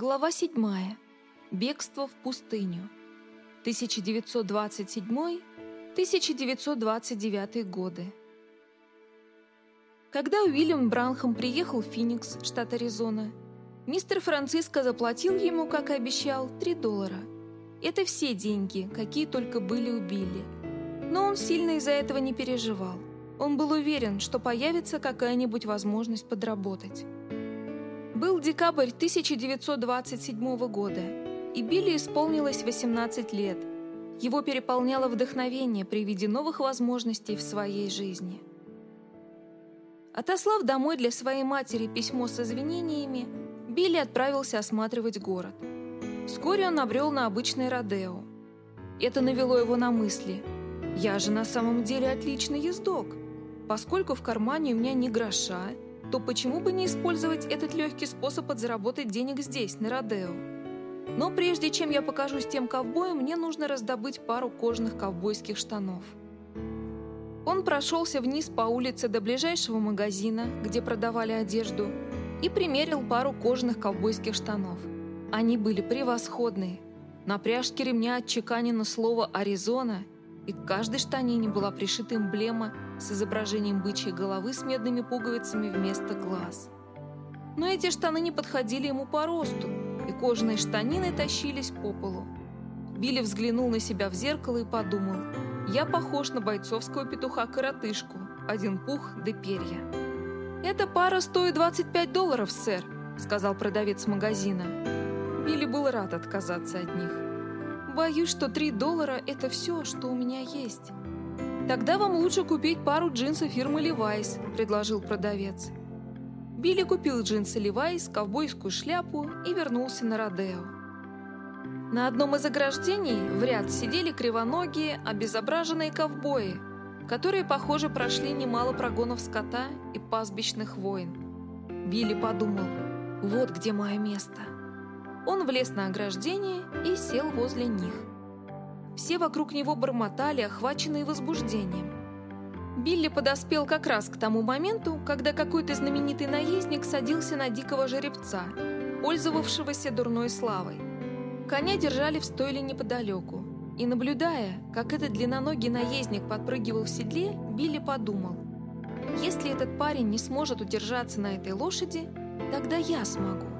Глава 7. Бегство в пустыню. 1927-1929 годы. Когда Уильям Бранхам приехал в Феникс, штат Аризона, мистер Франциско заплатил ему, как и обещал, 3 доллара. Это все деньги, какие только были у Билли. Но он сильно из-за этого не переживал. Он был уверен, что появится какая-нибудь возможность подработать. Был декабрь 1927 года, и Билли исполнилось 18 лет. Его переполняло вдохновение при виде новых возможностей в своей жизни. Отослав домой для своей матери письмо с извинениями, Билли отправился осматривать город. Вскоре он набрел на обычный Родео. Это навело его на мысли. «Я же на самом деле отличный ездок. Поскольку в кармане у меня ни гроша, то почему бы не использовать этот легкий способ подзаработать денег здесь, на Родео? Но прежде чем я покажусь тем ковбоем, мне нужно раздобыть пару кожаных ковбойских штанов. Он прошелся вниз по улице до ближайшего магазина, где продавали одежду, и примерил пару кожаных ковбойских штанов. Они были превосходные. На пряжке ремня отчеканено слово «Аризона», и к каждой штанине была пришита эмблема с изображением бычьей головы с медными пуговицами вместо глаз. Но эти штаны не подходили ему по росту, и кожаные штанины тащились по полу. Билли взглянул на себя в зеркало и подумал, «Я похож на бойцовского петуха-коротышку, один пух да перья». «Эта пара стоит 25 долларов, сэр», — сказал продавец магазина. Билли был рад отказаться от них. Боюсь, что 3 доллара – это все, что у меня есть. Тогда вам лучше купить пару джинсов фирмы Levi's, предложил продавец. Билли купил джинсы Levi's, ковбойскую шляпу и вернулся на Родео. На одном из ограждений в ряд сидели кривоногие, обезображенные ковбои, которые, похоже, прошли немало прогонов скота и пастбищных войн. Билли подумал, вот где мое место. Он влез на ограждение и сел возле них. Все вокруг него бормотали, охваченные возбуждением. Билли подоспел как раз к тому моменту, когда какой-то знаменитый наездник садился на дикого жеребца, пользовавшегося дурной славой. Коня держали в стойле неподалеку. И наблюдая, как этот длинноногий наездник подпрыгивал в седле, Билли подумал, «Если этот парень не сможет удержаться на этой лошади, тогда я смогу».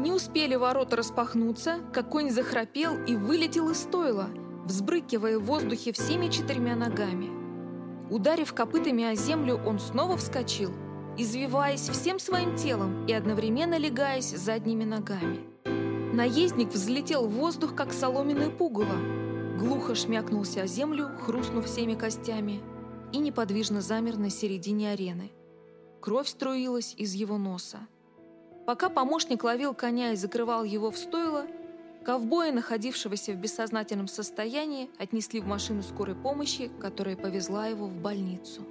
Не успели ворота распахнуться, как конь захрапел и вылетел из стойла, взбрыкивая в воздухе всеми четырьмя ногами. Ударив копытами о землю, он снова вскочил, извиваясь всем своим телом и одновременно легаясь задними ногами. Наездник взлетел в воздух, как соломенное пугало, глухо шмякнулся о землю, хрустнув всеми костями, и неподвижно замер на середине арены. Кровь струилась из его носа. Пока помощник ловил коня и закрывал его в стойло, ковбоя, находившегося в бессознательном состоянии, отнесли в машину скорой помощи, которая повезла его в больницу.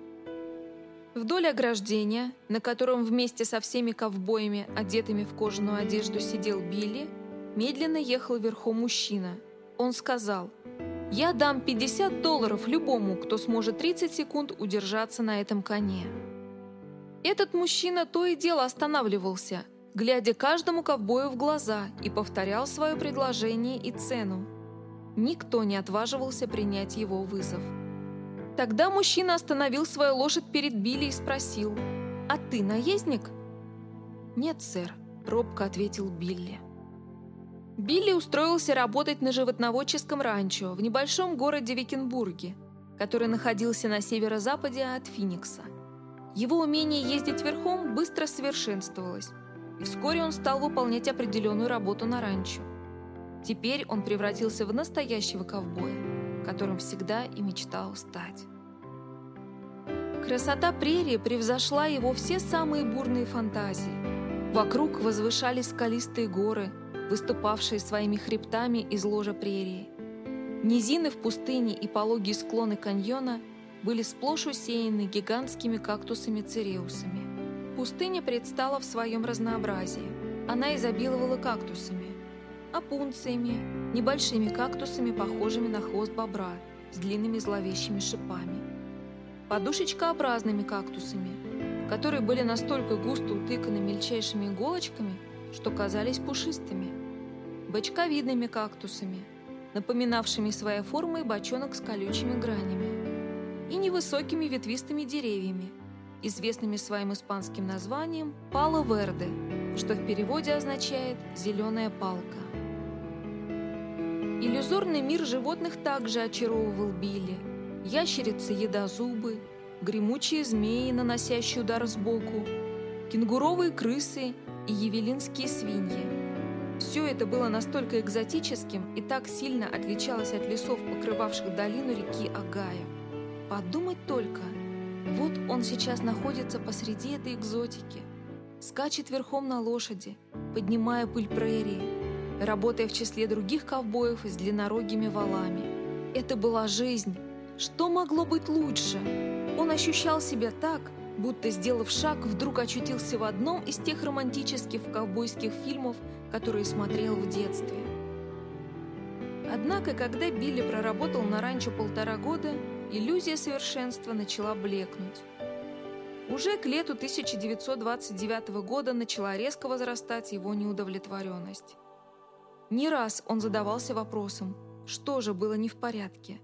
Вдоль ограждения, на котором вместе со всеми ковбоями, одетыми в кожаную одежду, сидел Билли, медленно ехал верхом мужчина. Он сказал, «Я дам 50 долларов любому, кто сможет 30 секунд удержаться на этом коне». Этот мужчина то и дело останавливался – глядя каждому ковбою в глаза и повторял свое предложение и цену. Никто не отваживался принять его вызов. Тогда мужчина остановил свою лошадь перед Билли и спросил, «А ты наездник?» «Нет, сэр», — робко ответил Билли. Билли устроился работать на животноводческом ранчо в небольшом городе Викенбурге, который находился на северо-западе от Финикса. Его умение ездить верхом быстро совершенствовалось, и вскоре он стал выполнять определенную работу на ранчо. Теперь он превратился в настоящего ковбоя, которым всегда и мечтал стать. Красота прерии превзошла его все самые бурные фантазии. Вокруг возвышались скалистые горы, выступавшие своими хребтами из ложа прерии. Низины в пустыне и пологие склоны каньона были сплошь усеяны гигантскими кактусами-цереусами. Пустыня предстала в своем разнообразии. Она изобиловала кактусами, опунциями, небольшими кактусами, похожими на хвост бобра, с длинными зловещими шипами, подушечкообразными кактусами, которые были настолько густо утыканы мельчайшими иголочками, что казались пушистыми, бочковидными кактусами, напоминавшими своей формой бочонок с колючими гранями, и невысокими ветвистыми деревьями, известными своим испанским названием «пало верде», что в переводе означает «зеленая палка». Иллюзорный мир животных также очаровывал Билли. Ящерицы едозубы, гремучие змеи, наносящие удар сбоку, кенгуровые крысы и евелинские свиньи. Все это было настолько экзотическим и так сильно отличалось от лесов, покрывавших долину реки Агая. Подумать только, вот он сейчас находится посреди этой экзотики, скачет верхом на лошади, поднимая пыль прерии, работая в числе других ковбоев с длиннорогими валами. Это была жизнь. Что могло быть лучше? Он ощущал себя так, будто, сделав шаг, вдруг очутился в одном из тех романтических ковбойских фильмов, которые смотрел в детстве. Однако, когда Билли проработал на ранчо полтора года, иллюзия совершенства начала блекнуть. Уже к лету 1929 года начала резко возрастать его неудовлетворенность. Не раз он задавался вопросом, что же было не в порядке.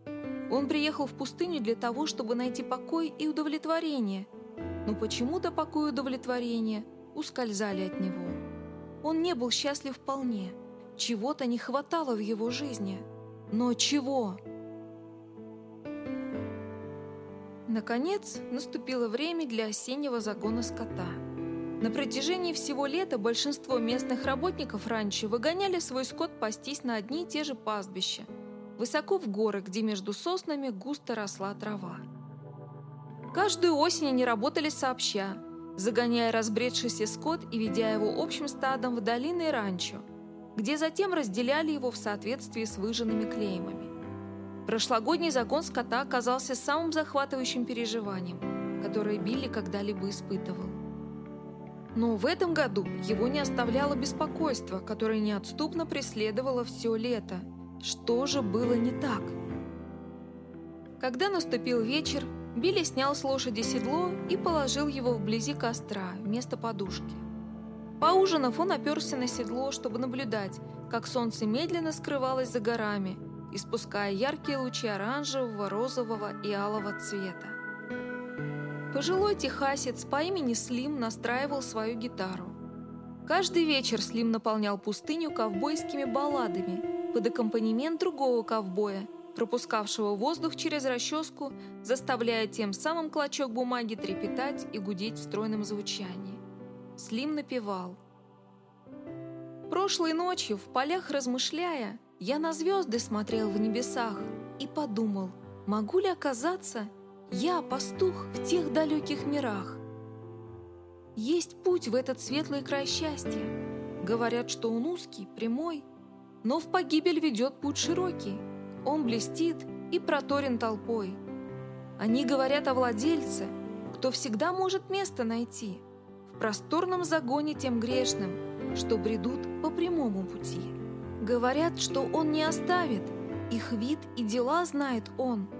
Он приехал в пустыню для того, чтобы найти покой и удовлетворение, но почему-то покой и удовлетворение ускользали от него. Он не был счастлив вполне, чего-то не хватало в его жизни. Но чего? Наконец, наступило время для осеннего загона скота – на протяжении всего лета большинство местных работников раньше выгоняли свой скот пастись на одни и те же пастбища, высоко в горы, где между соснами густо росла трава. Каждую осень они работали сообща, загоняя разбредшийся скот и ведя его общим стадом в долины и ранчо, где затем разделяли его в соответствии с выжженными клеймами. Прошлогодний загон скота оказался самым захватывающим переживанием, которое Билли когда-либо испытывал. Но в этом году его не оставляло беспокойство, которое неотступно преследовало все лето. Что же было не так? Когда наступил вечер, Билли снял с лошади седло и положил его вблизи костра, вместо подушки. Поужинав, он оперся на седло, чтобы наблюдать, как солнце медленно скрывалось за горами, испуская яркие лучи оранжевого, розового и алого цвета. Пожилой техасец по имени Слим настраивал свою гитару. Каждый вечер Слим наполнял пустыню ковбойскими балладами под аккомпанемент другого ковбоя, пропускавшего воздух через расческу, заставляя тем самым клочок бумаги трепетать и гудеть в стройном звучании. Слим напевал. Прошлой ночью, в полях размышляя, я на звезды смотрел в небесах и подумал, могу ли оказаться я пастух в тех далеких мирах. Есть путь в этот светлый край счастья. Говорят, что он узкий, прямой, но в погибель ведет путь широкий. Он блестит и проторен толпой. Они говорят о владельце, кто всегда может место найти в просторном загоне тем грешным, что бредут по прямому пути. Говорят, что он не оставит, их вид и дела знает он –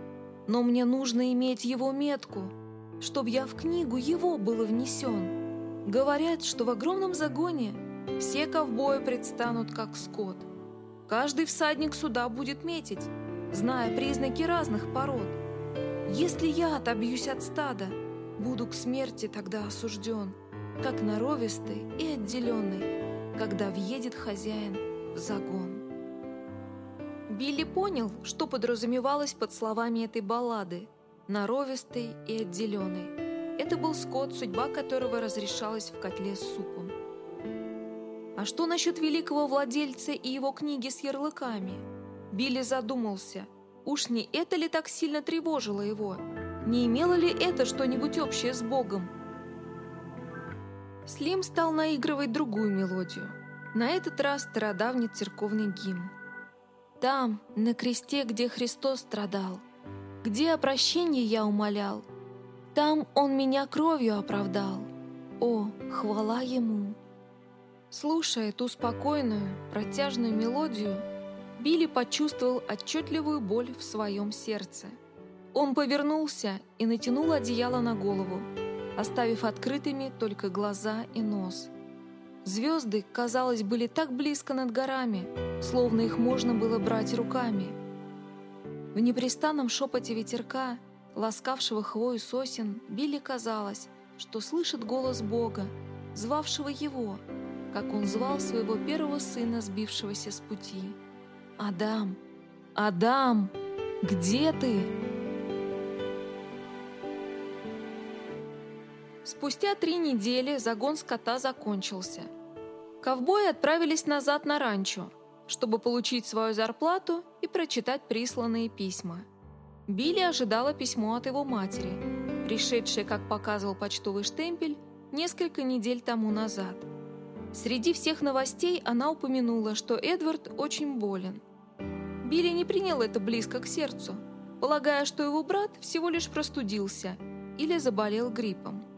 но мне нужно иметь его метку, чтобы я в книгу его был внесен. Говорят, что в огромном загоне все ковбои предстанут как скот. Каждый всадник сюда будет метить, зная признаки разных пород. Если я отобьюсь от стада, буду к смерти тогда осужден, как норовистый и отделенный, когда въедет хозяин загон. Билли понял, что подразумевалось под словами этой баллады «Норовистый и отделенный». Это был скот, судьба которого разрешалась в котле с супом. А что насчет великого владельца и его книги с ярлыками? Билли задумался, уж не это ли так сильно тревожило его? Не имело ли это что-нибудь общее с Богом? Слим стал наигрывать другую мелодию. На этот раз стародавний церковный гимн. Там, на кресте, где Христос страдал, где о прощении я умолял, там Он меня кровью оправдал. О, хвала Ему! Слушая ту спокойную, протяжную мелодию, Билли почувствовал отчетливую боль в своем сердце. Он повернулся и натянул одеяло на голову, оставив открытыми только глаза и нос. Звезды, казалось, были так близко над горами, словно их можно было брать руками. В непрестанном шепоте ветерка, ласкавшего хвою сосен, Билли казалось, что слышит голос Бога, звавшего его, как он звал своего первого сына, сбившегося с пути. «Адам! Адам! Где ты?» Спустя три недели загон скота закончился. Ковбои отправились назад на ранчо, чтобы получить свою зарплату и прочитать присланные письма. Билли ожидала письмо от его матери, пришедшее, как показывал почтовый штемпель, несколько недель тому назад. Среди всех новостей она упомянула, что Эдвард очень болен. Билли не принял это близко к сердцу, полагая, что его брат всего лишь простудился или заболел гриппом.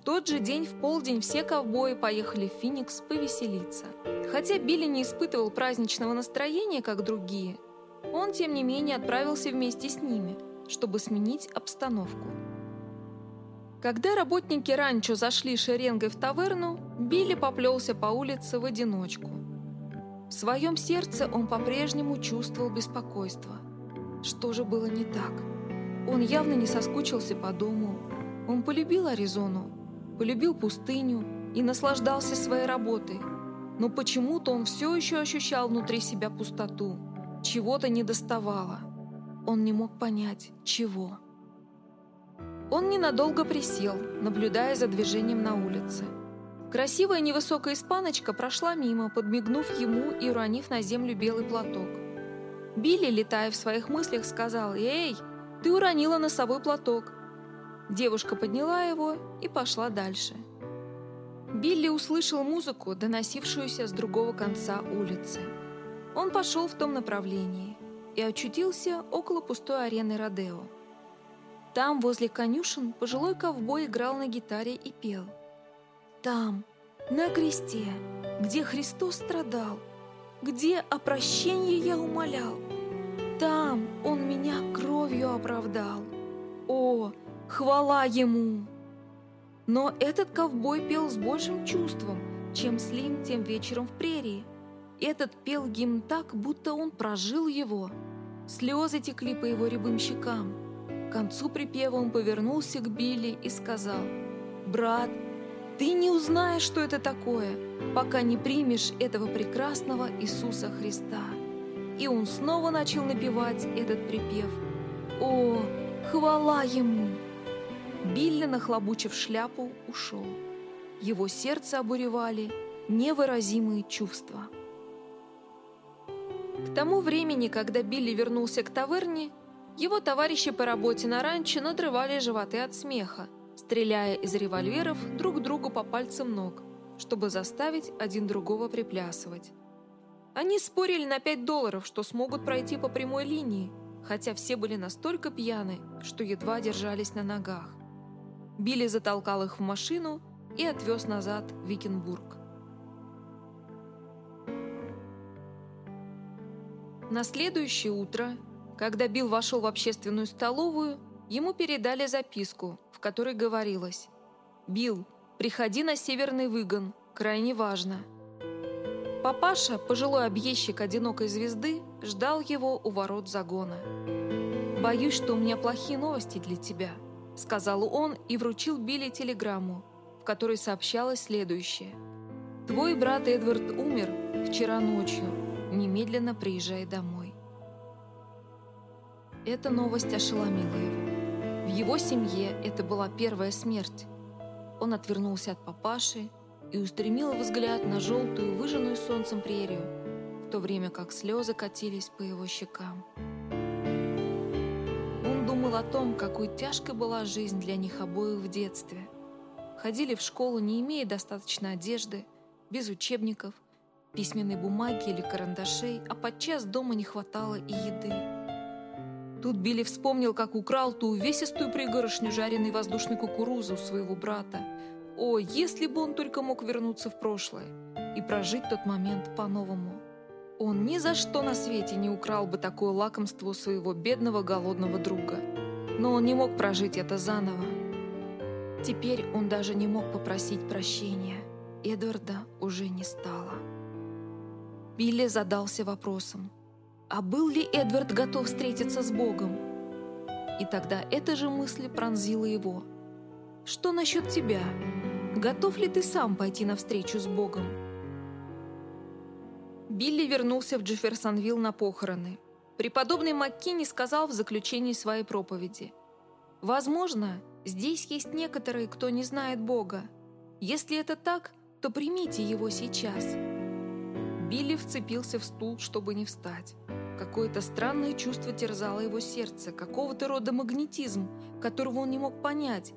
В тот же день в полдень все ковбои поехали в Феникс повеселиться. Хотя Билли не испытывал праздничного настроения, как другие, он, тем не менее, отправился вместе с ними, чтобы сменить обстановку. Когда работники ранчо зашли шеренгой в таверну, Билли поплелся по улице в одиночку. В своем сердце он по-прежнему чувствовал беспокойство. Что же было не так? Он явно не соскучился по дому. Он полюбил Аризону, полюбил пустыню и наслаждался своей работой. Но почему-то он все еще ощущал внутри себя пустоту. Чего-то не доставало. Он не мог понять, чего. Он ненадолго присел, наблюдая за движением на улице. Красивая невысокая испаночка прошла мимо, подмигнув ему и уронив на землю белый платок. Билли, летая в своих мыслях, сказал «Эй, ты уронила носовой платок. Девушка подняла его и пошла дальше. Билли услышал музыку, доносившуюся с другого конца улицы. Он пошел в том направлении и очутился около пустой арены Родео. Там, возле конюшен, пожилой ковбой играл на гитаре и пел. Там, на кресте, где Христос страдал, где о прощении я умолял, там Он меня кровью оправдал. О, Хвала ему! Но этот ковбой пел с большим чувством, чем Слим тем вечером в прерии. Этот пел гимн так, будто он прожил его. Слезы текли по его рябым щекам. К концу припева он повернулся к Билли и сказал, «Брат, ты не узнаешь, что это такое, пока не примешь этого прекрасного Иисуса Христа». И он снова начал напевать этот припев. «О, хвала Ему!» Билли, нахлобучив шляпу, ушел. Его сердце обуревали невыразимые чувства. К тому времени, когда Билли вернулся к таверне, его товарищи по работе на ранчо надрывали животы от смеха, стреляя из револьверов друг другу по пальцам ног, чтобы заставить один другого приплясывать. Они спорили на 5 долларов, что смогут пройти по прямой линии, хотя все были настолько пьяны, что едва держались на ногах. Билли затолкал их в машину и отвез назад в Викенбург. На следующее утро, когда Билл вошел в общественную столовую, ему передали записку, в которой говорилось «Билл, приходи на Северный Выгон, крайне важно». Папаша, пожилой объездчик одинокой звезды, ждал его у ворот загона. «Боюсь, что у меня плохие новости для тебя», — сказал он и вручил Билли телеграмму, в которой сообщалось следующее. «Твой брат Эдвард умер вчера ночью. Немедленно приезжай домой». Эта новость ошеломила его. В его семье это была первая смерть. Он отвернулся от папаши и устремил взгляд на желтую, выжженную солнцем прерию, в то время как слезы катились по его щекам думал о том, какой тяжкой была жизнь для них обоих в детстве. Ходили в школу, не имея достаточно одежды, без учебников, письменной бумаги или карандашей, а подчас дома не хватало и еды. Тут Билли вспомнил, как украл ту увесистую пригорошню жареной воздушной кукурузы у своего брата. О, если бы он только мог вернуться в прошлое и прожить тот момент по-новому. Он ни за что на свете не украл бы такое лакомство своего бедного голодного друга. Но он не мог прожить это заново. Теперь он даже не мог попросить прощения. Эдварда уже не стало. Билли задался вопросом, а был ли Эдвард готов встретиться с Богом? И тогда эта же мысль пронзила его. «Что насчет тебя? Готов ли ты сам пойти навстречу с Богом?» Билли вернулся в Джефферсонвилл на похороны. Преподобный Маккини сказал в заключении своей проповеди. «Возможно, здесь есть некоторые, кто не знает Бога. Если это так, то примите его сейчас». Билли вцепился в стул, чтобы не встать. Какое-то странное чувство терзало его сердце, какого-то рода магнетизм, которого он не мог понять.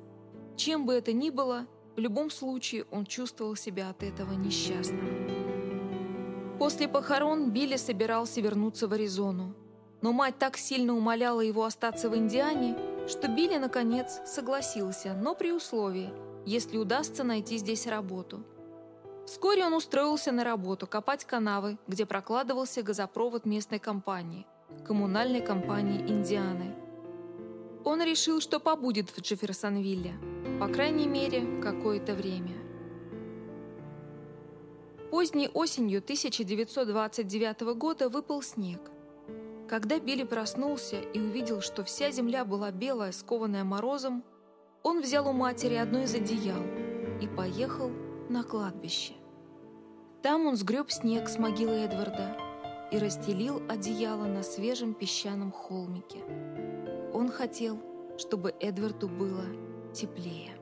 Чем бы это ни было, в любом случае он чувствовал себя от этого несчастным. После похорон Билли собирался вернуться в Аризону. Но мать так сильно умоляла его остаться в Индиане, что Билли, наконец, согласился, но при условии, если удастся найти здесь работу – Вскоре он устроился на работу копать канавы, где прокладывался газопровод местной компании, коммунальной компании Индианы. Он решил, что побудет в Джефферсонвилле, по крайней мере, какое-то время. Поздней осенью 1929 года выпал снег. Когда Билли проснулся и увидел, что вся земля была белая, скованная морозом, он взял у матери одно из одеял и поехал на кладбище. Там он сгреб снег с могилы Эдварда и расстелил одеяло на свежем песчаном холмике. Он хотел, чтобы Эдварду было теплее.